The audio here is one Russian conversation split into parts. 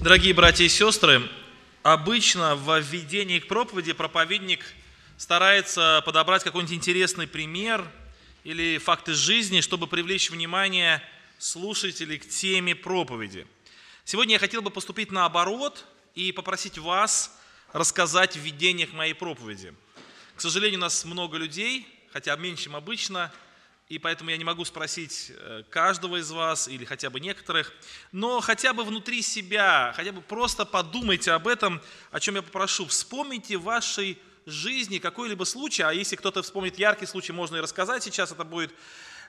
Дорогие братья и сестры, обычно в введении к проповеди проповедник старается подобрать какой-нибудь интересный пример или факт из жизни, чтобы привлечь внимание слушателей к теме проповеди. Сегодня я хотел бы поступить наоборот и попросить вас рассказать введение к моей проповеди. К сожалению, у нас много людей, хотя меньше, чем обычно – и поэтому я не могу спросить э, каждого из вас или хотя бы некоторых, но хотя бы внутри себя, хотя бы просто подумайте об этом, о чем я попрошу. Вспомните в вашей жизни какой-либо случай, а если кто-то вспомнит яркий случай, можно и рассказать сейчас, это будет,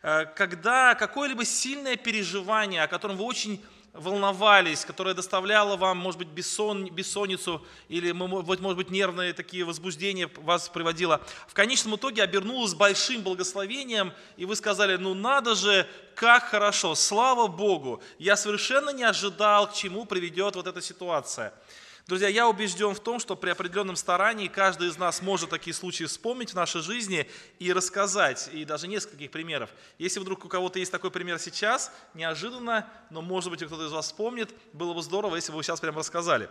э, когда какое-либо сильное переживание, о котором вы очень волновались, которая доставляла вам, может быть, бессон, бессонницу или, может быть, нервные такие возбуждения вас приводила, в конечном итоге обернулась большим благословением, и вы сказали, ну надо же, как хорошо, слава Богу, я совершенно не ожидал, к чему приведет вот эта ситуация. Друзья, я убежден в том, что при определенном старании каждый из нас может такие случаи вспомнить в нашей жизни и рассказать, и даже нескольких примеров. Если вдруг у кого-то есть такой пример сейчас, неожиданно, но может быть кто-то из вас вспомнит, было бы здорово, если бы вы сейчас прямо рассказали.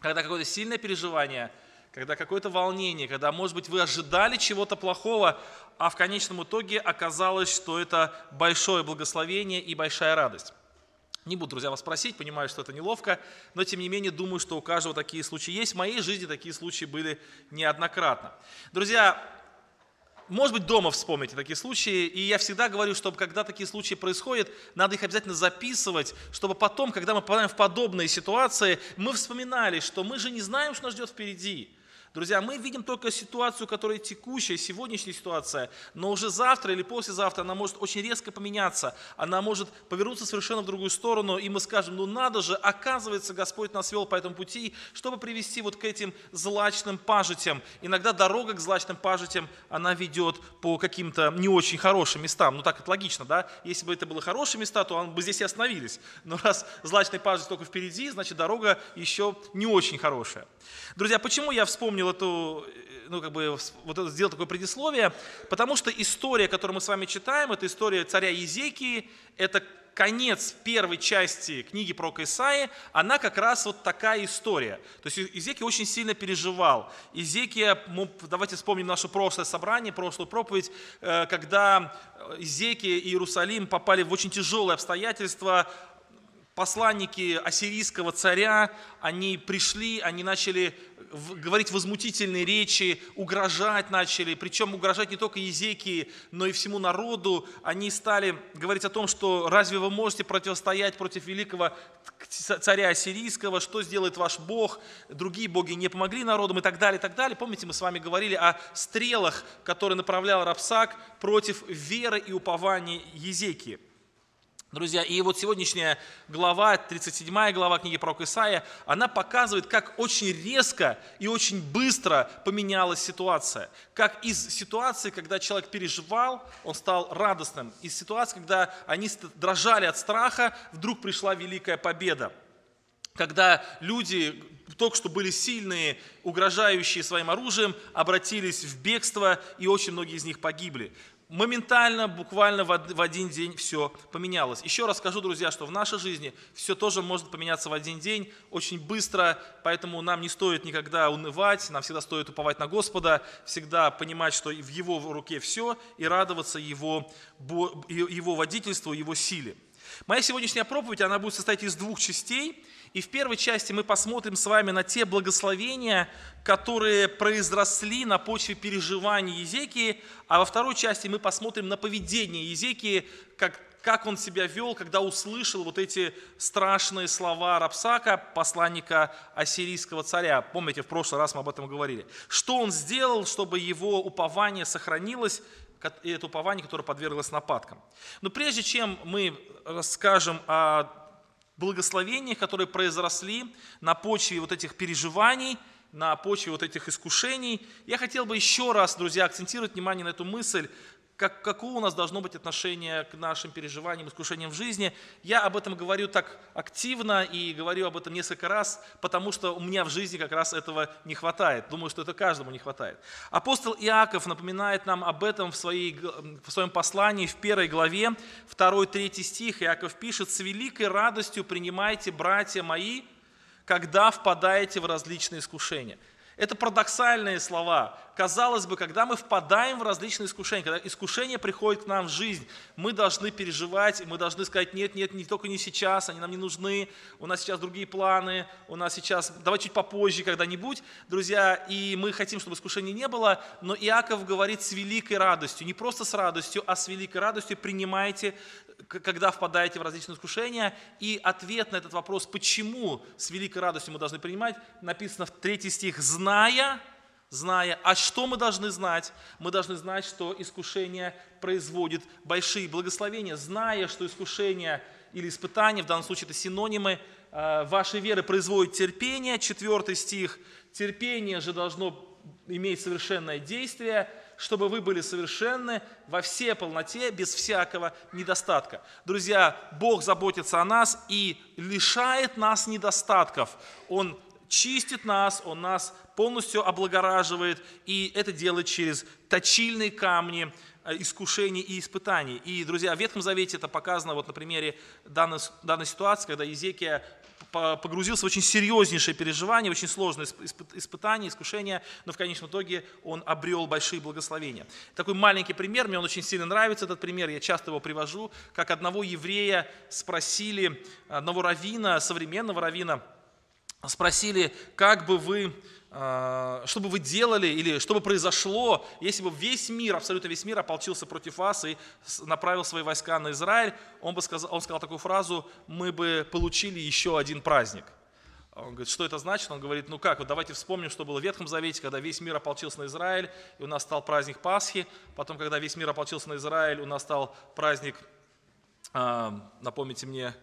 Когда какое-то сильное переживание, когда какое-то волнение, когда, может быть, вы ожидали чего-то плохого, а в конечном итоге оказалось, что это большое благословение и большая радость. Не буду, друзья, вас спросить, понимаю, что это неловко, но тем не менее думаю, что у каждого такие случаи есть. В моей жизни такие случаи были неоднократно. Друзья, может быть, дома вспомните такие случаи, и я всегда говорю, что когда такие случаи происходят, надо их обязательно записывать, чтобы потом, когда мы попадаем в подобные ситуации, мы вспоминали, что мы же не знаем, что нас ждет впереди. Друзья, мы видим только ситуацию, которая текущая, сегодняшняя ситуация, но уже завтра или послезавтра она может очень резко поменяться, она может повернуться совершенно в другую сторону, и мы скажем, ну надо же, оказывается, Господь нас вел по этому пути, чтобы привести вот к этим злачным пажитям. Иногда дорога к злачным пажитям, она ведет по каким-то не очень хорошим местам. Ну так это логично, да? Если бы это были хорошие места, то мы бы здесь и остановились. Но раз злачный пажить только впереди, значит дорога еще не очень хорошая. Друзья, почему я вспомнил эту, ну, как бы, вот это, сделал такое предисловие? Потому что история, которую мы с вами читаем, это история царя Езекии, это конец первой части книги про Исаи, она как раз вот такая история. То есть Изекия очень сильно переживал. Изекия, давайте вспомним наше прошлое собрание, прошлую проповедь, э, когда Изекия и Иерусалим попали в очень тяжелые обстоятельства, посланники ассирийского царя, они пришли, они начали говорить возмутительные речи, угрожать начали, причем угрожать не только Езекии, но и всему народу. Они стали говорить о том, что разве вы можете противостоять против великого царя ассирийского, что сделает ваш Бог, другие боги не помогли народам и так далее, и так далее. Помните, мы с вами говорили о стрелах, которые направлял Рапсак против веры и упования Езекии. Друзья, и вот сегодняшняя глава, 37 глава книги пророка Исаия, она показывает, как очень резко и очень быстро поменялась ситуация. Как из ситуации, когда человек переживал, он стал радостным. Из ситуации, когда они дрожали от страха, вдруг пришла великая победа. Когда люди, только что были сильные, угрожающие своим оружием, обратились в бегство, и очень многие из них погибли моментально, буквально в один день все поменялось. Еще раз скажу, друзья, что в нашей жизни все тоже может поменяться в один день, очень быстро, поэтому нам не стоит никогда унывать, нам всегда стоит уповать на Господа, всегда понимать, что в Его руке все, и радоваться Его, его водительству, Его силе. Моя сегодняшняя проповедь, она будет состоять из двух частей – и в первой части мы посмотрим с вами на те благословения, которые произросли на почве переживаний Езекии, а во второй части мы посмотрим на поведение Езекии, как, как он себя вел, когда услышал вот эти страшные слова Рапсака, посланника ассирийского царя. Помните, в прошлый раз мы об этом говорили. Что он сделал, чтобы его упование сохранилось, это упование, которое подверглось нападкам. Но прежде чем мы расскажем о благословениях, которые произросли на почве вот этих переживаний, на почве вот этих искушений. Я хотел бы еще раз, друзья, акцентировать внимание на эту мысль, как, какое у нас должно быть отношение к нашим переживаниям, искушениям в жизни. Я об этом говорю так активно и говорю об этом несколько раз, потому что у меня в жизни как раз этого не хватает. Думаю, что это каждому не хватает. Апостол Иаков напоминает нам об этом в, своей, в своем послании в первой главе, 2-3 стих. Иаков пишет, «С великой радостью принимайте, братья мои, когда впадаете в различные искушения. Это парадоксальные слова. Казалось бы, когда мы впадаем в различные искушения, когда искушение приходит к нам в жизнь, мы должны переживать, мы должны сказать, нет, нет, не только не сейчас, они нам не нужны, у нас сейчас другие планы, у нас сейчас, давай чуть попозже когда-нибудь, друзья, и мы хотим, чтобы искушения не было, но Иаков говорит с великой радостью, не просто с радостью, а с великой радостью принимайте когда впадаете в различные искушения. И ответ на этот вопрос, почему с великой радостью мы должны принимать, написано в третий стих, зная, зная. А что мы должны знать? Мы должны знать, что искушение производит большие благословения, зная, что искушение или испытание, в данном случае это синонимы, э, вашей веры производит терпение, четвертый стих, терпение же должно иметь совершенное действие, чтобы вы были совершенны во всей полноте, без всякого недостатка. Друзья, Бог заботится о нас и лишает нас недостатков. Он чистит нас, Он нас полностью облагораживает, и это делает через точильные камни, э, искушений и испытаний. И, друзья, в Ветхом Завете это показано вот на примере данной, данной ситуации, когда Езекия погрузился в очень серьезнейшее переживание, очень сложное испытание, искушение, но в конечном итоге он обрел большие благословения. Такой маленький пример, мне он очень сильно нравится, этот пример, я часто его привожу, как одного еврея спросили, одного равина, современного равина, спросили, как бы вы а, что бы вы делали или что бы произошло, если бы весь мир, абсолютно весь мир ополчился против вас и направил свои войска на Израиль, он, бы сказал, он сказал такую фразу, мы бы получили еще один праздник. Он говорит, что это значит? Он говорит, ну как, вот давайте вспомним, что было в Ветхом Завете, когда весь мир ополчился на Израиль, и у нас стал праздник Пасхи. Потом, когда весь мир ополчился на Израиль, у нас стал праздник, э, напомните мне,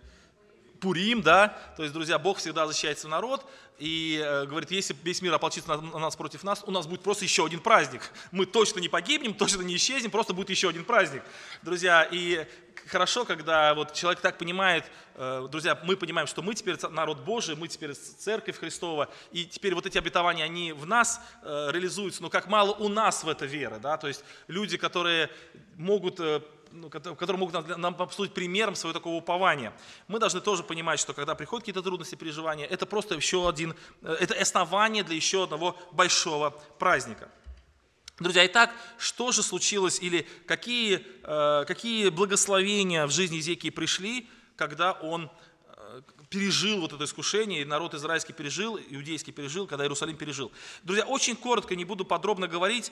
Пурим, да, то есть, друзья, Бог всегда защищает свой народ, и э, говорит, если весь мир ополчится на, на нас против нас, у нас будет просто еще один праздник. Мы точно не погибнем, точно не исчезнем, просто будет еще один праздник. Друзья, и хорошо, когда вот человек так понимает, э, друзья, мы понимаем, что мы теперь народ Божий, мы теперь церковь Христова, и теперь вот эти обетования, они в нас э, реализуются, но как мало у нас в это веры, да, то есть люди, которые могут ну, которые могут нам послужить примером своего такого упования. Мы должны тоже понимать, что когда приходят какие-то трудности, переживания, это просто еще один, э, это основание для еще одного большого праздника. Друзья, итак, что же случилось или какие, э, какие благословения в жизни Изекии пришли, когда он э, пережил вот это искушение, и народ израильский пережил, иудейский пережил, когда Иерусалим пережил. Друзья, очень коротко, не буду подробно говорить,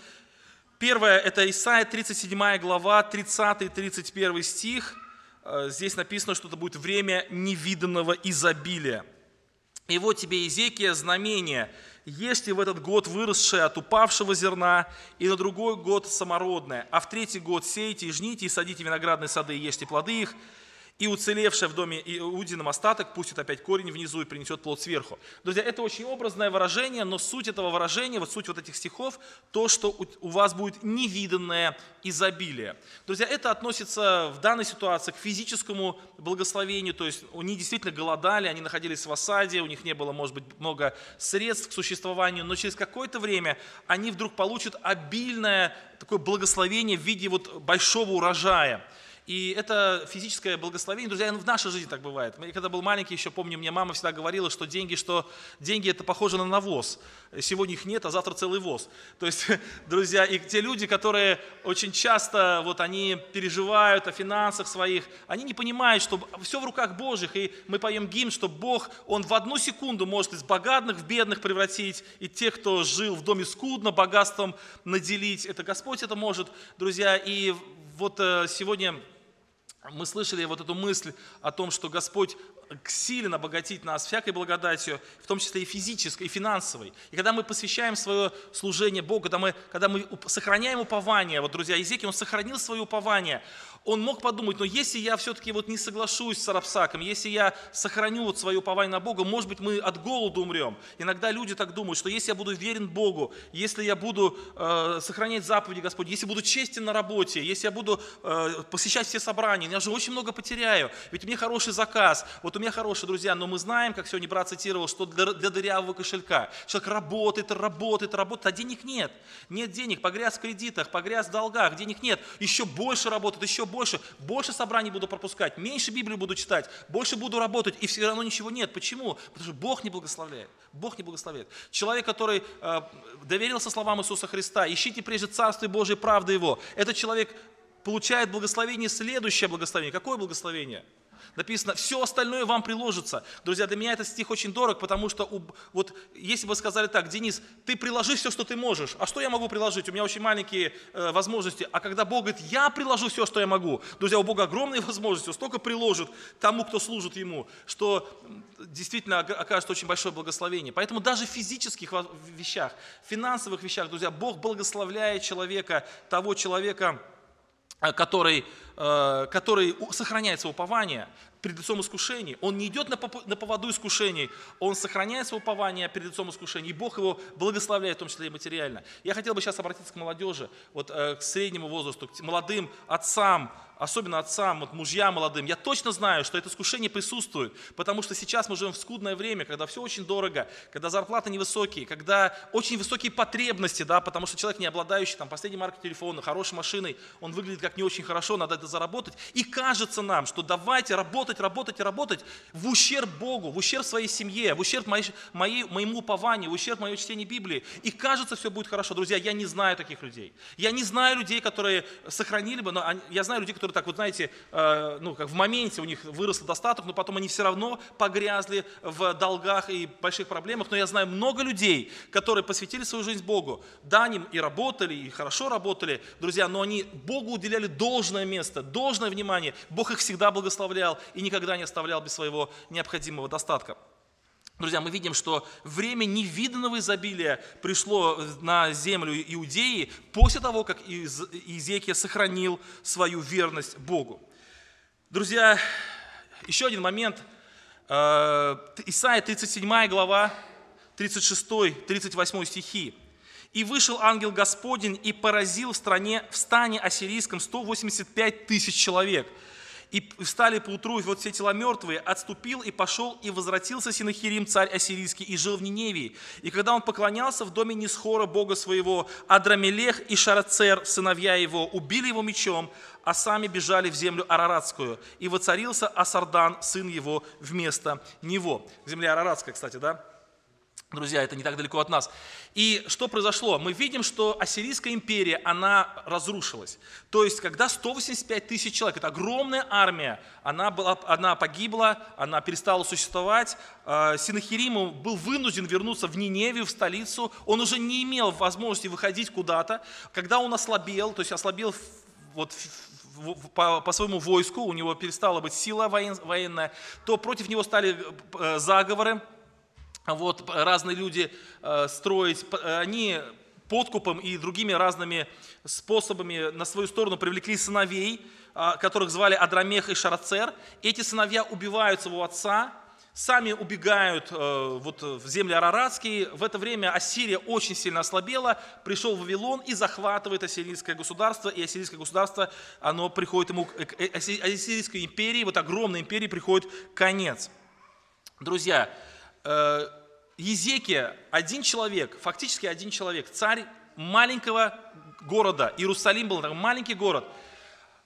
Первое, это Исайя 37 глава, 30-31 стих. Э, здесь написано, что это будет время невиданного изобилия. И вот тебе, Изекия, знамение. Если в этот год выросшее от упавшего зерна, и на другой год самородное, а в третий год сеете и жните, и садите виноградные сады, и ешьте плоды их, и уцелевший в доме Иудином остаток пустит опять корень внизу и принесет плод сверху. Друзья, это очень образное выражение, но суть этого выражения, вот суть вот этих стихов, то, что у вас будет невиданное изобилие. Друзья, это относится в данной ситуации к физическому благословению, то есть они действительно голодали, они находились в осаде, у них не было, может быть, много средств к существованию, но через какое-то время они вдруг получат обильное такое благословение в виде вот большого урожая. И это физическое благословение, друзья, в нашей жизни так бывает. Я когда был маленький, еще помню, мне мама всегда говорила, что деньги, что деньги это похоже на навоз. Сегодня их нет, а завтра целый воз. То есть, друзья, и те люди, которые очень часто, вот они переживают о финансах своих, они не понимают, что все в руках Божьих, и мы поем гимн, что Бог, Он в одну секунду может из богатых в бедных превратить, и тех, кто жил в доме скудно, богатством наделить. Это Господь это может, друзья, и вот э, сегодня мы слышали вот эту мысль о том, что Господь силен обогатить нас всякой благодатью, в том числе и физической, и финансовой. И когда мы посвящаем свое служение Богу, когда мы, когда мы сохраняем упование, вот, друзья, Езекий, он сохранил свое упование, он мог подумать, но если я все-таки вот не соглашусь с Арабсаком, если я сохраню вот свое упование на Бога, может быть, мы от голода умрем. Иногда люди так думают, что если я буду верен Богу, если я буду э, сохранять заповеди Господь, если буду честен на работе, если я буду э, посещать все собрания, я же очень много потеряю, ведь у меня хороший заказ, вот у меня хорошие друзья, но мы знаем, как сегодня брат цитировал, что для, для дырявого кошелька человек работает, работает, работает, а денег нет. Нет денег, погряз в кредитах, погряз в долгах, денег нет. Еще больше работает, еще больше. Больше собраний буду пропускать, меньше Библию буду читать, больше буду работать, и все равно ничего нет. Почему? Потому что Бог не благословляет. Бог не благословляет. Человек, который э, доверился словам Иисуса Христа, ищите прежде Царство Божие, правды Его. Этот человек получает благословение, следующее благословение. Какое благословение? Написано, все остальное вам приложится. Друзья, для меня этот стих очень дорог, потому что вот если бы сказали так, Денис, ты приложи все, что ты можешь. А что я могу приложить? У меня очень маленькие э, возможности. А когда Бог говорит, я приложу все, что я могу. Друзья, у Бога огромные возможности, он столько приложит тому, кто служит Ему, что действительно окажется очень большое благословение. Поэтому даже в физических вещах, финансовых вещах, друзья, Бог благословляет человека, того человека, который, э, который сохраняет свое упование перед лицом искушений. Он не идет на поводу искушений, он сохраняет свое упование перед лицом искушений, и Бог его благословляет, в том числе и материально. Я хотел бы сейчас обратиться к молодежи, вот, э, к среднему возрасту, к молодым отцам, особенно отцам, вот мужья молодым, я точно знаю, что это искушение присутствует, потому что сейчас мы живем в скудное время, когда все очень дорого, когда зарплаты невысокие, когда очень высокие потребности, да, потому что человек, не обладающий там, последней маркой телефона, хорошей машиной, он выглядит как не очень хорошо, надо это заработать. И кажется нам, что давайте работать, работать и работать в ущерб Богу, в ущерб своей семье, в ущерб моей, моей, моему упованию, в ущерб моего чтения Библии. И кажется, все будет хорошо. Друзья, я не знаю таких людей. Я не знаю людей, которые сохранили бы, но я знаю людей, которые так вот, знаете, э, ну, как в моменте у них вырос достаток, но потом они все равно погрязли в долгах и больших проблемах. Но я знаю много людей, которые посвятили свою жизнь Богу. Да, они и работали, и хорошо работали, друзья, но они Богу уделяли должное место, должное внимание. Бог их всегда благословлял и никогда не оставлял без своего необходимого достатка. Друзья, мы видим, что время невиданного изобилия пришло на землю Иудеи после того, как Иезекия сохранил свою верность Богу. Друзья, еще один момент. Э, Исайя 37 глава, 36-38 стихи. «И вышел ангел Господень и поразил в стране, в стане ассирийском 185 тысяч человек, и встали поутру, и вот все тела мертвые, отступил и пошел, и возвратился Синахирим, царь ассирийский, и жил в Ниневии. И когда он поклонялся в доме Нисхора, бога своего, Адрамелех и Шарацер, сыновья его, убили его мечом, а сами бежали в землю Араратскую. И воцарился Асардан, сын его, вместо него. Земля Араратская, кстати, да? Друзья, это не так далеко от нас. И что произошло? Мы видим, что Ассирийская империя, она разрушилась. То есть, когда 185 тысяч человек, это огромная армия, она, была, она погибла, она перестала существовать, э, Синахириму был вынужден вернуться в Ниневию, в столицу, он уже не имел возможности выходить куда-то. Когда он ослабел, то есть ослабел вот по, по своему войску, у него перестала быть сила военная, то против него стали э, заговоры, вот разные люди э, строить, они подкупом и другими разными способами на свою сторону привлекли сыновей, а, которых звали Адрамех и Шарацер. Эти сыновья убивают своего отца, сами убегают э, вот, в земли Араратские. В это время Ассирия очень сильно ослабела, пришел Вавилон и захватывает ассирийское государство, и ассирийское государство, оно приходит ему, к ассирийской империи, вот огромной империи приходит конец. Друзья, Э, Езекия, один человек, фактически один человек, царь маленького города, Иерусалим был маленький город,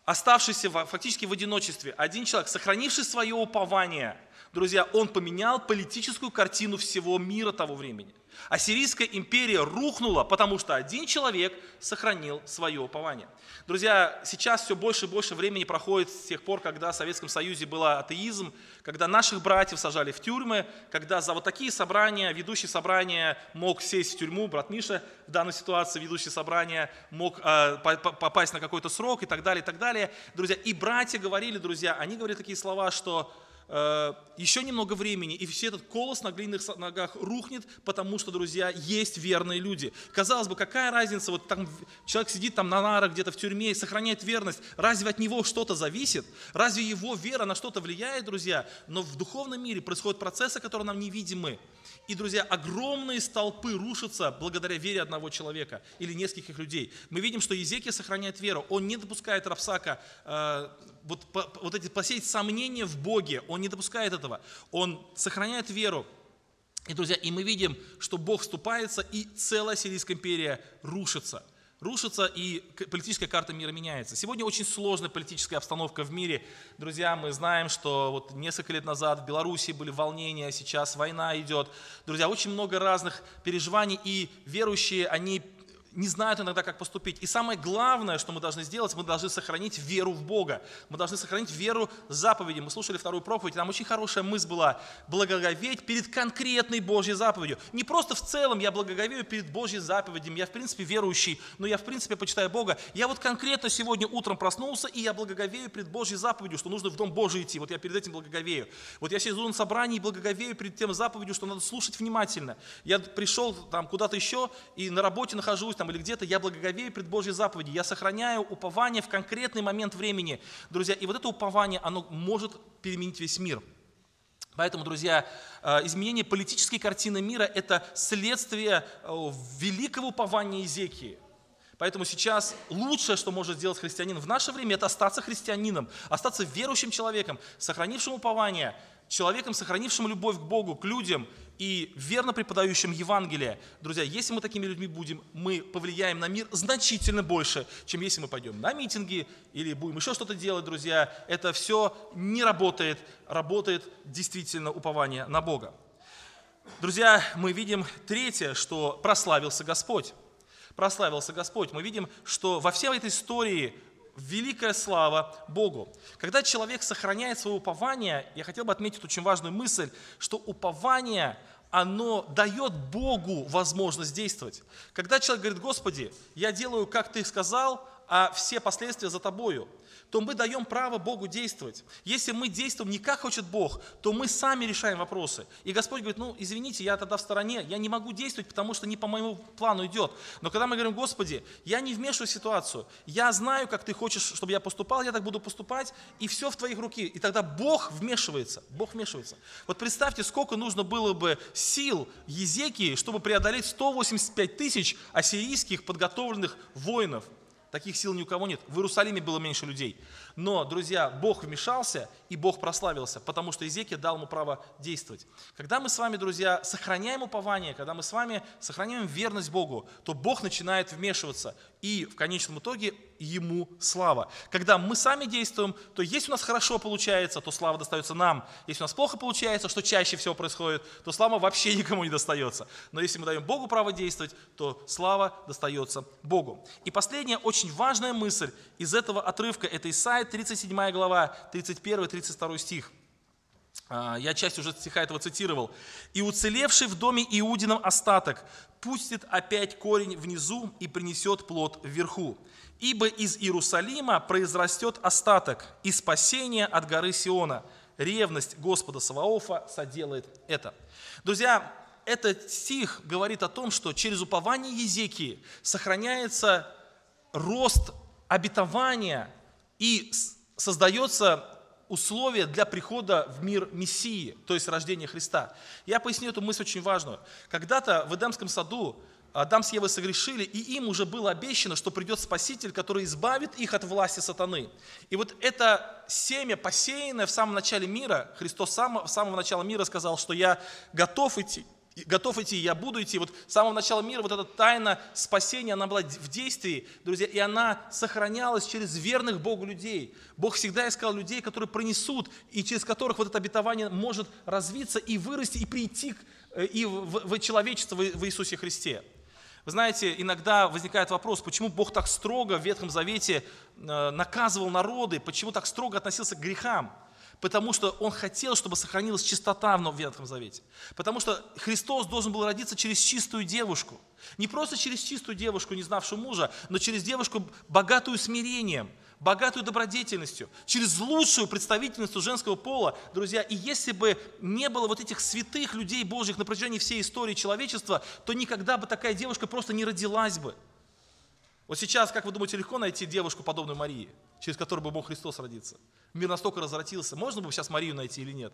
оставшийся фактически в одиночестве, один человек, сохранивший свое упование, друзья, он поменял политическую картину всего мира того времени. Ассирийская империя рухнула, потому что один человек сохранил свое упование. Друзья, сейчас все больше и больше времени проходит с тех пор, когда в Советском Союзе был атеизм, когда наших братьев сажали в тюрьмы, когда за вот такие собрания, ведущий собрания мог сесть в тюрьму, брат Миша в данной ситуации, ведущий собрания, мог э, попасть на какой-то срок и так далее, и так далее. Друзья, и братья говорили, друзья, они говорили такие слова, что еще немного времени, и все этот колос на глиняных ногах рухнет, потому что, друзья, есть верные люди. Казалось бы, какая разница, вот там человек сидит там на нарах где-то в тюрьме и сохраняет верность, разве от него что-то зависит? Разве его вера на что-то влияет, друзья? Но в духовном мире происходят процессы, которые нам невидимы. И, друзья, огромные столпы рушатся благодаря вере одного человека или нескольких людей. Мы видим, что Езекия сохраняет веру. Он не допускает Рапсака э, вот, вот эти посеять сомнения в Боге. Он Он не допускает этого. Он сохраняет веру. И, друзья, и мы видим, что Бог вступается, и целая Сирийская империя рушится – рушится и политическая карта мира меняется. Сегодня очень сложная политическая обстановка в мире. Друзья, мы знаем, что вот несколько лет назад в Беларуси были волнения, сейчас война идет. Друзья, очень много разных переживаний, и верующие, они не знают иногда, как поступить. И самое главное, что мы должны сделать, мы должны сохранить веру в Бога. Мы должны сохранить веру в заповеди. Мы слушали вторую проповедь, там очень хорошая мысль была. Благоговеть перед конкретной Божьей заповедью. Не просто в целом я благоговею перед Божьей заповедью. Я в принципе верующий, но я в принципе почитаю Бога. Я вот конкретно сегодня утром проснулся, и я благоговею перед Божьей заповедью, что нужно в Дом Божий идти. Вот я перед этим благоговею. Вот я сижу на собрании и благоговею перед тем заповедью, что надо слушать внимательно. Я пришел там куда-то еще и на работе нахожусь, там, или где-то, я благоговею пред Божьей заповедью, я сохраняю упование в конкретный момент времени. Друзья, и вот это упование, оно может переменить весь мир. Поэтому, друзья, э, изменение политической картины мира – это следствие э, великого упования Езекии. Поэтому сейчас лучшее, что может сделать христианин в наше время, это остаться христианином, остаться верующим человеком, сохранившим упование, человеком, сохранившим любовь к Богу, к людям и верно преподающим Евангелие. Друзья, если мы такими людьми будем, мы повлияем на мир значительно больше, чем если мы пойдем на митинги или будем еще что-то делать, друзья. Это все не работает, работает действительно упование на Бога. Друзья, мы видим третье, что прославился Господь. Прославился Господь. Мы видим, что во всей этой истории великая слава Богу. Когда человек сохраняет свое упование, я хотел бы отметить очень важную мысль, что упование, оно дает Богу возможность действовать. Когда человек говорит, Господи, я делаю, как Ты сказал, а все последствия за Тобою – то мы даем право Богу действовать. Если мы действуем не как хочет Бог, то мы сами решаем вопросы. И Господь говорит, ну извините, я тогда в стороне, я не могу действовать, потому что не по моему плану идет. Но когда мы говорим, Господи, я не вмешиваю ситуацию, я знаю, как Ты хочешь, чтобы я поступал, я так буду поступать, и все в Твоих руки. И тогда Бог вмешивается, Бог вмешивается. Вот представьте, сколько нужно было бы сил Езекии, чтобы преодолеть 185 тысяч ассирийских подготовленных воинов – Таких сил ни у кого нет. В Иерусалиме было меньше людей. Но, друзья, Бог вмешался, и Бог прославился, потому что Иезекия дал ему право действовать. Когда мы с вами, друзья, сохраняем упование, когда мы с вами сохраняем верность Богу, то Бог начинает вмешиваться, и в конечном итоге Ему слава. Когда мы сами действуем, то если у нас хорошо получается, то слава достается нам. Если у нас плохо получается, что чаще всего происходит, то слава вообще никому не достается. Но если мы даем Богу право действовать, то слава достается Богу. И последняя очень важная мысль из этого отрывка, это Исайя 37 глава, 31-32 стих. А, я часть уже стиха этого цитировал. «И уцелевший в доме Иудином остаток пустит опять корень внизу и принесет плод вверху. Ибо из Иерусалима произрастет остаток и спасение от горы Сиона. Ревность Господа Саваофа соделает это». Друзья, этот стих говорит о том, что через упование Езекии сохраняется рост обетования и создается условия для прихода в мир Мессии, то есть рождения Христа. Я поясню эту мысль очень важную. Когда-то в Эдемском саду Адам с Евой согрешили, и им уже было обещано, что придет Спаситель, который избавит их от власти сатаны. И вот это семя, посеянное в самом начале мира, Христос сам, с самого начала мира сказал, что я готов идти готов идти, я буду идти. Вот с самого начала мира вот эта тайна спасения, она была в действии, друзья, и она сохранялась через верных Богу людей. Бог всегда искал людей, которые пронесут, и через которых вот это обетование может развиться и вырасти, и прийти э, и в, в человечество в Иисусе Христе. Вы знаете, иногда возникает вопрос, почему Бог так строго в Ветхом Завете э, наказывал народы, почему так строго относился к грехам потому что Он хотел, чтобы сохранилась чистота в Ветхом Завете. Потому что Христос должен был родиться через чистую девушку. Не просто через чистую девушку, не знавшую мужа, но через девушку, богатую смирением, богатую добродетельностью, через лучшую представительницу женского пола, друзья. И если бы не было вот этих святых людей Божьих на протяжении всей истории человечества, то никогда бы такая девушка просто не родилась бы. Вот сейчас, как вы думаете, легко найти девушку, подобную Марии, через которую бы мог Христос родиться? Мир настолько развратился, можно бы сейчас Марию найти или нет?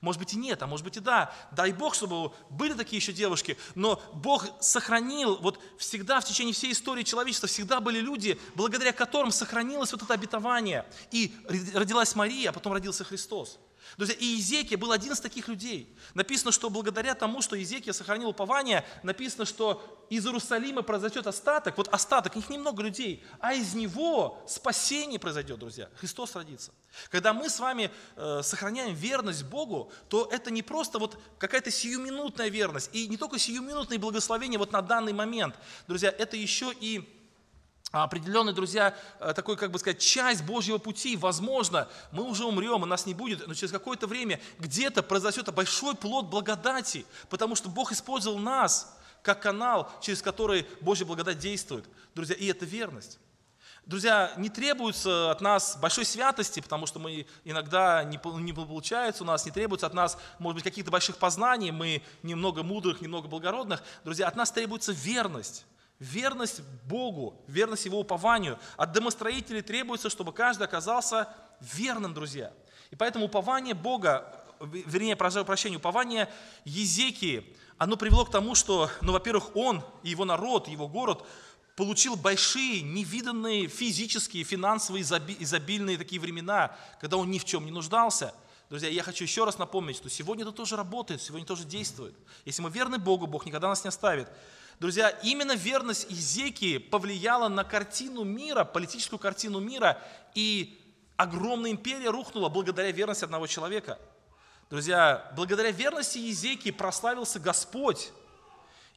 Может быть и нет, а может быть и да. Дай Бог, чтобы были такие еще девушки. Но Бог сохранил, вот всегда в течение всей истории человечества всегда были люди, благодаря которым сохранилось вот это обетование. И родилась Мария, а потом родился Христос. Друзья, и Иезекия был один из таких людей. Написано, что благодаря тому, что Иезекия сохранил упование, написано, что из Иерусалима произойдет остаток, вот остаток, их немного людей, а из него спасение произойдет, друзья. Христос родится. Когда мы с вами э, сохраняем верность Богу, то это не просто вот какая-то сиюминутная верность, и не только сиюминутные благословения вот на данный момент. Друзья, это еще и определенный, друзья, э, такой, как бы сказать, часть Божьего пути. Возможно, мы уже умрем, и нас не будет, но через какое-то время где-то произойдет большой плод благодати, потому что Бог использовал нас как канал, через который Божья благодать действует. Друзья, и это верность. Друзья, не требуется от нас большой святости, потому что мы иногда не, не получается у нас, не требуется от нас, может быть, каких-то больших познаний, мы немного мудрых, немного благородных. Друзья, от нас требуется верность верность Богу, верность Его упованию. От домостроителей требуется, чтобы каждый оказался верным, друзья. И поэтому упование Бога, вернее, прошу прощения, упование Езекии, оно привело к тому, что, ну, во-первых, он и его народ, его город получил большие, невиданные физические, финансовые, изобильные такие времена, когда он ни в чем не нуждался. Друзья, я хочу еще раз напомнить, что сегодня это тоже работает, сегодня тоже действует. Если мы верны Богу, Бог никогда нас не оставит. Друзья, именно верность Изекии повлияла на картину мира, политическую картину мира, и огромная империя рухнула благодаря верности одного человека. Друзья, благодаря верности Езекии прославился Господь,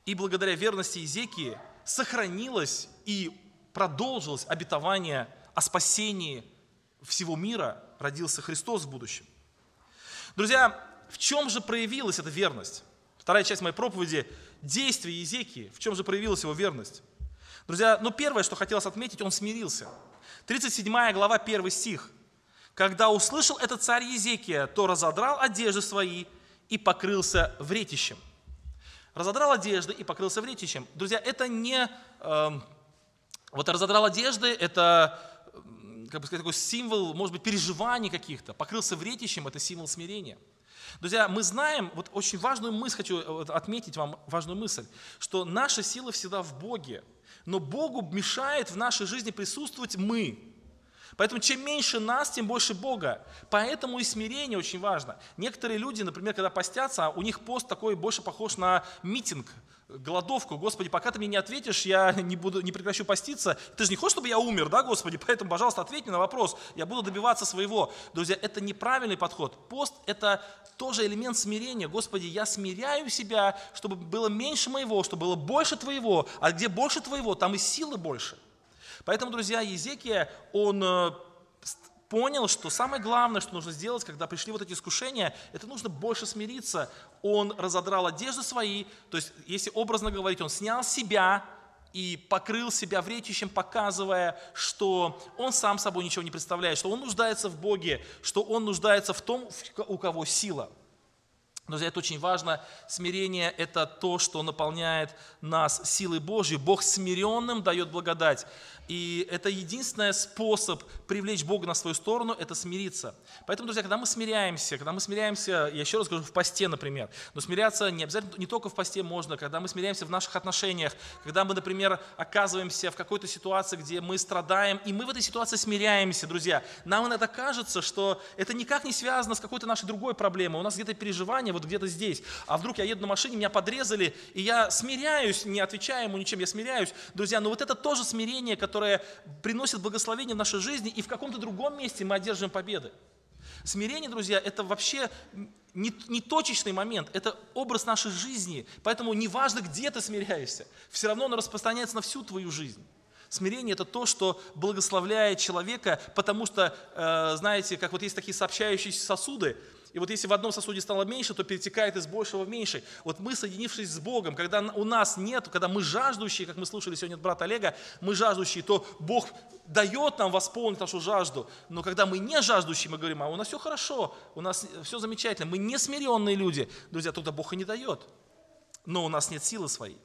и благодаря верности Езекии сохранилось и продолжилось обетование о спасении всего мира, родился Христос в будущем. Друзья, в чем же проявилась эта верность? Вторая часть моей проповеди действия Езекии, в чем же проявилась его верность? Друзья, ну первое, что хотелось отметить, он смирился. 37 глава, 1 стих. «Когда услышал этот царь Езекия, то разодрал одежды свои и покрылся вретищем». Разодрал одежды и покрылся вретищем. Друзья, это не... Э, вот разодрал одежды, это как бы сказать, такой символ, может быть, переживаний каких-то. Покрылся вретищем – это символ смирения. Друзья, мы знаем, вот очень важную мысль, хочу э, отметить вам важную мысль, что наша сила всегда в Боге, но Богу мешает в нашей жизни присутствовать мы. Поэтому чем меньше нас, тем больше Бога. Поэтому и смирение очень важно. Некоторые люди, например, когда постятся, у них пост такой больше похож на митинг, голодовку. Господи, пока ты мне не ответишь, я не, буду, не прекращу поститься. Ты же не хочешь, чтобы я умер, да, Господи? Поэтому, пожалуйста, ответь мне на вопрос. Я буду добиваться своего. Друзья, это неправильный подход. Пост – это тоже элемент смирения. Господи, я смиряю себя, чтобы было меньше моего, чтобы было больше Твоего. А где больше Твоего, там и силы больше. Поэтому, друзья, Езекия, он э, понял, что самое главное, что нужно сделать, когда пришли вот эти искушения, это нужно больше смириться. Он разодрал одежды свои, то есть, если образно говорить, он снял себя и покрыл себя вретищем, показывая, что он сам собой ничего не представляет, что он нуждается в Боге, что он нуждается в том, у кого сила. Друзья, это очень важно. Смирение – это то, что наполняет нас силой Божьей. Бог смиренным дает благодать. И это единственный способ привлечь Бога на свою сторону – это смириться. Поэтому, друзья, когда мы смиряемся, когда мы смиряемся, я еще раз скажу, в посте, например, но смиряться не обязательно, не только в посте можно, когда мы смиряемся в наших отношениях, когда мы, например, оказываемся в какой-то ситуации, где мы страдаем, и мы в этой ситуации смиряемся, друзья. Нам иногда кажется, что это никак не связано с какой-то нашей другой проблемой. У нас где-то переживание вот где-то здесь. А вдруг я еду на машине, меня подрезали, и я смиряюсь, не отвечая ему ничем, я смиряюсь. Друзья, но вот это тоже смирение, которое которое приносит благословение в нашей жизни, и в каком-то другом месте мы одержим победы. Смирение, друзья, это вообще не, не точечный момент, это образ нашей жизни. Поэтому неважно, где ты смиряешься, все равно оно распространяется на всю твою жизнь. Смирение – это то, что благословляет человека, потому что, э, знаете, как вот есть такие сообщающиеся сосуды, и вот если в одном сосуде стало меньше, то перетекает из большего в меньший. Вот мы, соединившись с Богом, когда у нас нет, когда мы жаждущие, как мы слушали сегодня от брата Олега, мы жаждущие, то Бог дает нам восполнить нашу жажду. Но когда мы не жаждущие, мы говорим, а у нас все хорошо, у нас все замечательно, мы не смиренные люди. Друзья, туда Бог и не дает. Но у нас нет силы своей.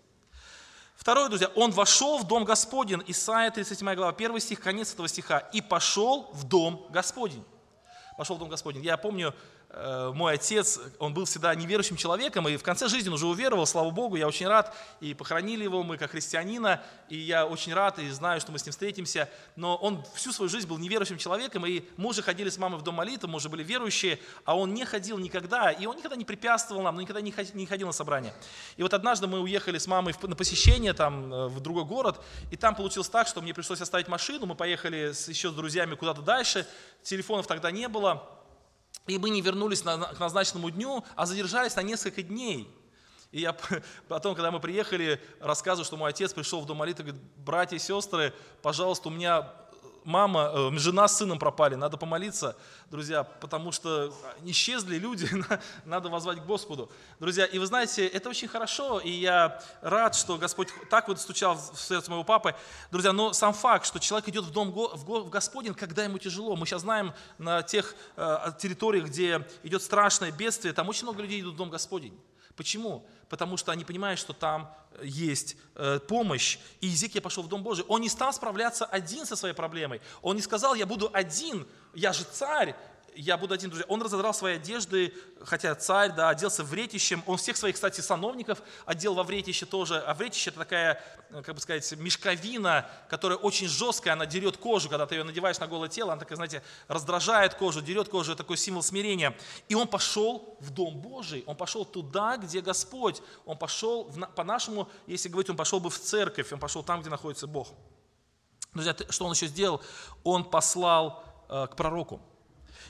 Второе, друзья, он вошел в дом Господень, Исайя 37 глава, 1 стих, конец этого стиха, и пошел в дом Господень. Пошел в дом Господень. Я помню, э, мой отец, он был всегда неверующим человеком, и в конце жизни он уже уверовал, слава Богу, я очень рад, и похоронили его мы как христианина, и я очень рад, и знаю, что мы с ним встретимся, но он всю свою жизнь был неверующим человеком, и мы уже ходили с мамой в дом молитвы, мы уже были верующие, а он не ходил никогда, и он никогда не препятствовал нам, но никогда не ходил на собрание. И вот однажды мы уехали с мамой на посещение там э, в другой город, и там получилось так, что мне пришлось оставить машину, мы поехали еще с друзьями куда-то дальше, телефонов тогда не было, и мы не вернулись на, к назначенному дню, а задержались на несколько дней. И я потом, когда мы приехали, рассказываю, что мой отец пришел в дом молитвы, говорит, братья и сестры, пожалуйста, у меня мама, э, жена с сыном пропали, надо помолиться, друзья, потому что исчезли люди, надо возвать к Господу. Друзья, и вы знаете, это очень хорошо, и я рад, что Господь так вот стучал в сердце моего папы. Друзья, но сам факт, что человек идет в дом в Господень, когда ему тяжело. Мы сейчас знаем на тех э, территориях, где идет страшное бедствие, там очень много людей идут в дом Господень. Почему? Потому что они понимают, что там э, есть э, помощь. И Иезекия пошел в Дом Божий. Он не стал справляться один со своей проблемой. Он не сказал, я буду один, я же царь, я буду один, друзья. Он разодрал свои одежды, хотя царь, да, оделся вретищем. Он всех своих, кстати, сановников одел во вретище тоже. А вретище это такая, э, как бы сказать, мешковина, которая очень жесткая, она дерет кожу, когда ты ее надеваешь на голое тело, она такая, знаете, раздражает кожу, дерет кожу, это такой символ смирения. И он пошел в Дом Божий, он пошел туда, где Господь. Он пошел, по-нашему, если говорить, он пошел бы в церковь, он пошел там, где находится Бог. Друзья, что он еще сделал? Он послал э, к пророку.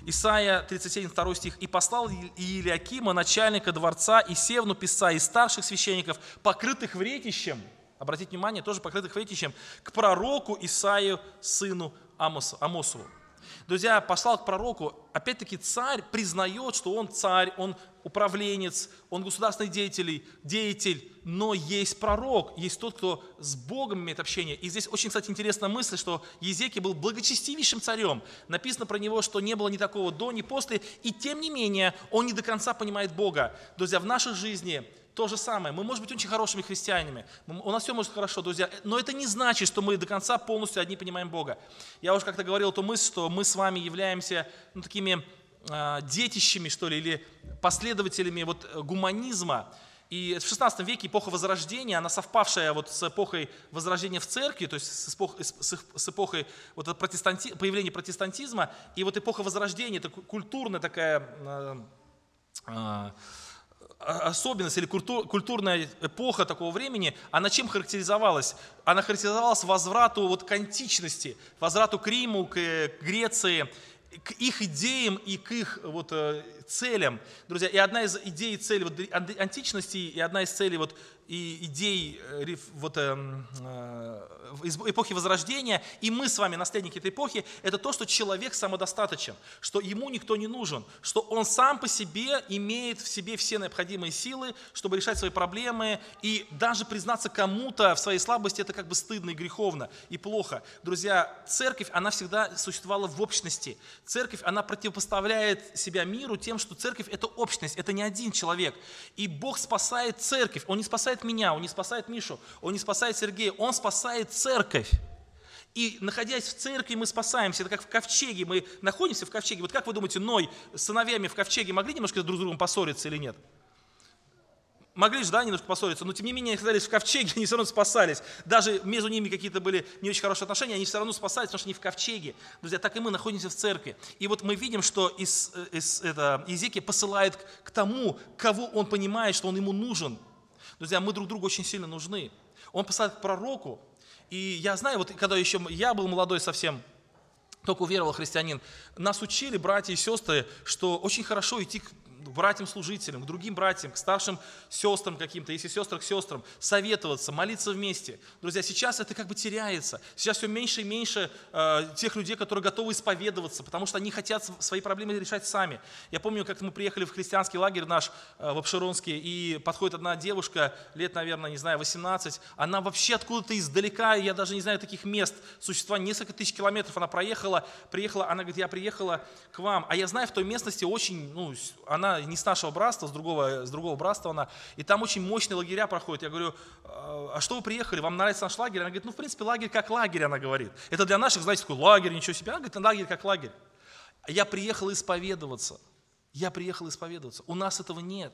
Исайя 37, 2 стих. «И послал Иелиакима, начальника дворца, и Севну, писца, и старших священников, покрытых вретищем». Обратите внимание, тоже покрытых вретищем, к пророку Исаию, сыну Амосу. Друзья, послал к пророку, опять-таки царь признает, что он царь, он управленец, он государственный деятель, деятель, но есть пророк, есть тот, кто с Богом имеет общение. И здесь очень, кстати, интересная мысль, что Езекий был благочестивейшим царем. Написано про него, что не было ни такого до, ни после, и тем не менее он не до конца понимает Бога. Друзья, в нашей жизни то же самое. Мы можем быть очень хорошими христианами. У нас все может хорошо, друзья. Но это не значит, что мы до конца полностью одни понимаем Бога. Я уже как-то говорил эту мысль, что мы с вами являемся ну, такими детищами, что ли, или последователями вот, э, гуманизма. И в 16 веке эпоха Возрождения, она совпавшая вот с эпохой Возрождения в церкви, то есть с эпохой, с эпохой вот протестанти, появления протестантизма, и вот эпоха Возрождения, это культурная такая э, э, особенность или культурная эпоха такого времени, она чем характеризовалась? Она характеризовалась возврату вот к античности, возврату к Риму, к Греции, к их идеям и к их вот, э, целям. Друзья, и одна из идей и целей вот, античности, и одна из целей вот, и идей э, вот, эм, э, эпохи Возрождения, и мы с вами, наследники этой эпохи, это то, что человек самодостаточен, что ему никто не нужен, что он сам по себе имеет в себе все необходимые силы, чтобы решать свои проблемы, и даже признаться кому-то в своей слабости, это как бы стыдно и греховно, и плохо. Друзья, церковь, она всегда существовала в общности. Церковь, она противопоставляет себя миру тем, что церковь – это общность, это не один человек. И Бог спасает церковь, Он не спасает меня, Он не спасает Мишу, Он не спасает Сергея, Он спасает церковь. И находясь в церкви, мы спасаемся. Это как в ковчеге, мы находимся в ковчеге. Вот как вы думаете, Ной с сыновьями в ковчеге могли немножко друг с другом поссориться или нет? Могли же, да, немножко поссориться, но тем не менее, они оказались в ковчеге, они все равно спасались. Даже между ними какие-то были не очень хорошие отношения, они все равно спасались, потому что они в ковчеге. Друзья, так и мы находимся в церкви. И вот мы видим, что из, из, это, Иезекия посылает к, тому, кого он понимает, что он ему нужен – Друзья, мы друг другу очень сильно нужны. Он посылает к пророку, и я знаю, вот когда еще я был молодой совсем, только уверовал христианин, нас учили братья и сестры, что очень хорошо идти к братьям-служителям, к другим братьям, к старшим сестрам каким-то, если сестры к сестрам, советоваться, молиться вместе. Друзья, сейчас это как бы теряется. Сейчас все меньше и меньше э, тех людей, которые готовы исповедоваться, потому что они хотят свои проблемы решать сами. Я помню, как мы приехали в христианский лагерь наш э, в Обширонске, и подходит одна девушка, лет, наверное, не знаю, 18, она вообще откуда-то издалека, я даже не знаю таких мест, существа, несколько тысяч километров она проехала, приехала, она говорит, я приехала к вам, а я знаю, в той местности очень, ну, она не с нашего братства, с другого, с другого братства она, и там очень мощные лагеря проходят. Я говорю, а, а что вы приехали, вам нравится наш лагерь? Она говорит, ну, в принципе, лагерь как лагерь, она говорит. Это для наших, знаете, такой лагерь, ничего себе. Она говорит, лагерь как лагерь. Я приехал исповедоваться. Я приехал исповедоваться. У нас этого нет.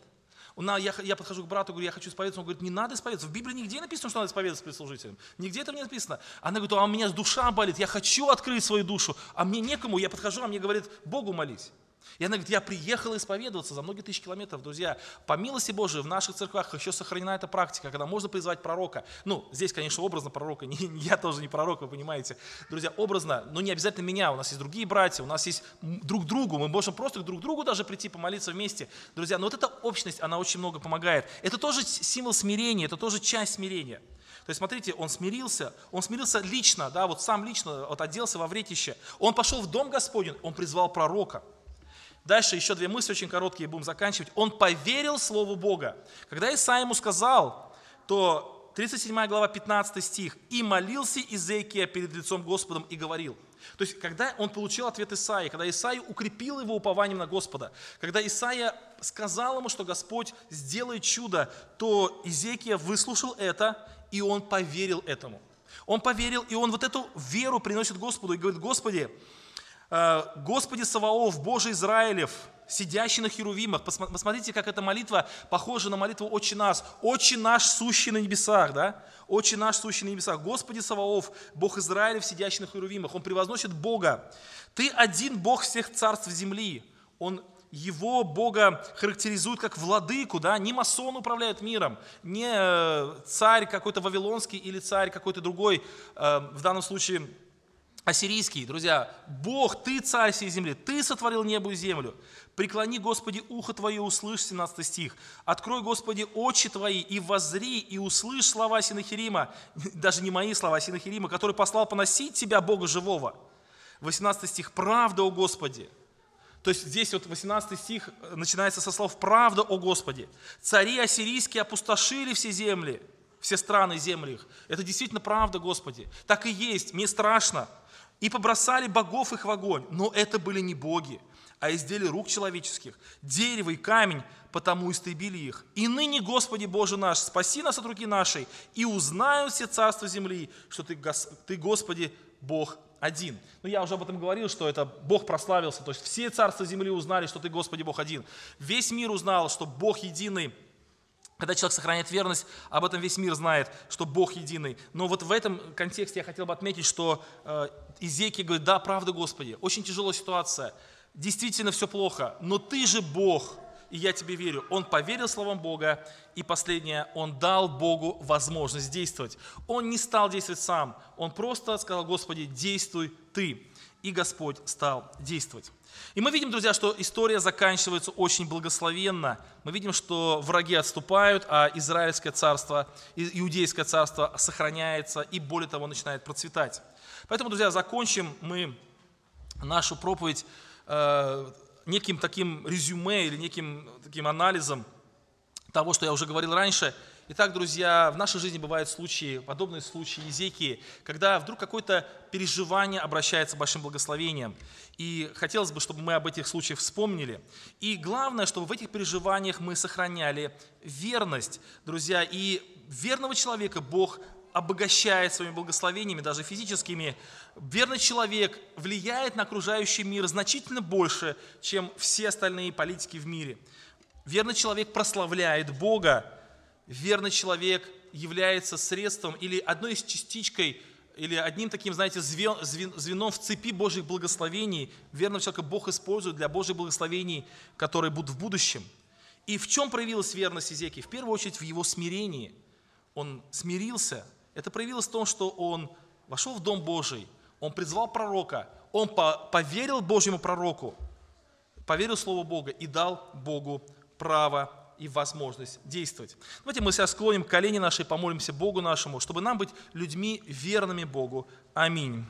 У нас, я, я подхожу к брату, говорю, я хочу исповедоваться. Он говорит, не надо исповедоваться. В Библии нигде написано, что надо исповедоваться перед служителем. Нигде этого не написано. Она говорит, а у меня душа болит, я хочу открыть свою душу, а мне некому. Я подхожу, а мне говорит, Богу молись. И она говорит, я приехала исповедоваться за многие тысячи километров, друзья. По милости Божией в наших церквах еще сохранена эта практика, когда можно призвать пророка. Ну, здесь, конечно, образно пророка, не, я тоже не пророк, вы понимаете. Друзья, образно, но не обязательно меня, у нас есть другие братья, у нас есть друг другу, мы можем просто друг другу даже прийти помолиться вместе. Друзья, но вот эта общность, она очень много помогает. Это тоже символ смирения, это тоже часть смирения. То есть, смотрите, он смирился, он смирился лично, да, вот сам лично, вот оделся во вретище. Он пошел в дом Господень, он призвал пророка. Дальше еще две мысли очень короткие, будем заканчивать. Он поверил Слову Бога. Когда Исаия ему сказал, то 37 глава, 15 стих, «И молился Изекия перед лицом Господом и говорил». То есть, когда он получил ответ Исаии, когда Исаия укрепил его упованием на Господа, когда Исаия сказал ему, что Господь сделает чудо, то Изекия выслушал это, и он поверил этому. Он поверил, и он вот эту веру приносит Господу и говорит, Господи, Господи Саваоф, Боже Израилев, сидящий на херувимах. Посмотрите, как эта молитва похожа на молитву «Отче наш». «Отче наш, сущий на небесах», да? «Отче наш, сущий на небесах». Господи Саваоф, Бог Израилев, сидящий на херувимах. Он превозносит Бога. Ты один Бог всех царств земли. Он его Бога характеризует как владыку, да, не масон управляет миром, не э, царь какой-то вавилонский или царь какой-то другой, э, в данном случае ассирийский, друзья, Бог, Ты царь всей земли, Ты сотворил небо и землю. Преклони, Господи, ухо Твое, услышь, 17 стих. Открой, Господи, очи Твои и возри, и услышь слова Синахирима, даже не мои слова, а Синахирима, который послал поносить Тебя, Бога живого. 18 стих. Правда, о Господи. То есть здесь вот 18 стих начинается со слов «Правда, о Господи». Цари ассирийские опустошили все земли, все страны земли их. Это действительно правда, Господи. Так и есть. Мне страшно и побросали богов их в огонь. Но это были не боги, а изделия рук человеческих, дерево и камень, потому истребили их. И ныне, Господи Боже наш, спаси нас от руки нашей, и узнают все царства земли, что Ты, ты Господи, Бог один. Ну, я уже об этом говорил, что это Бог прославился, то есть все царства земли узнали, что Ты, Господи, Бог один. Весь мир узнал, что Бог единый – когда человек сохраняет верность, об этом весь мир знает, что Бог единый. Но вот в этом контексте я хотел бы отметить, что э, Изеки говорит, да, правда, Господи, очень тяжелая ситуация, действительно все плохо, но Ты же Бог, и я тебе верю. Он поверил словам Бога, и последнее, он дал Богу возможность действовать. Он не стал действовать сам, он просто сказал, Господи, действуй Ты. И Господь стал действовать. И мы видим, друзья, что история заканчивается очень благословенно. Мы видим, что враги отступают, а Израильское царство, Иудейское царство сохраняется и, более того, начинает процветать. Поэтому, друзья, закончим мы нашу проповедь э, неким таким резюме или неким таким анализом того, что я уже говорил раньше – Итак, друзья, в нашей жизни бывают случаи, подобные случаи Езекии, когда вдруг какое-то переживание обращается большим благословением. И хотелось бы, чтобы мы об этих случаях вспомнили. И главное, чтобы в этих переживаниях мы сохраняли верность, друзья. И верного человека Бог обогащает своими благословениями, даже физическими. Верный человек влияет на окружающий мир значительно больше, чем все остальные политики в мире. Верный человек прославляет Бога, верный человек является средством или одной из частичкой, или одним таким, знаете, звеном в цепи Божьих благословений. Верного человека Бог использует для Божьих благословений, которые будут в будущем. И в чем проявилась верность Изеки? В первую очередь в его смирении. Он смирился. Это проявилось в том, что он вошел в Дом Божий, он призвал пророка, он поверил Божьему пророку, поверил Слову Бога и дал Богу право и возможность действовать. Давайте мы сейчас склоним колени наши и помолимся Богу нашему, чтобы нам быть людьми верными Богу. Аминь.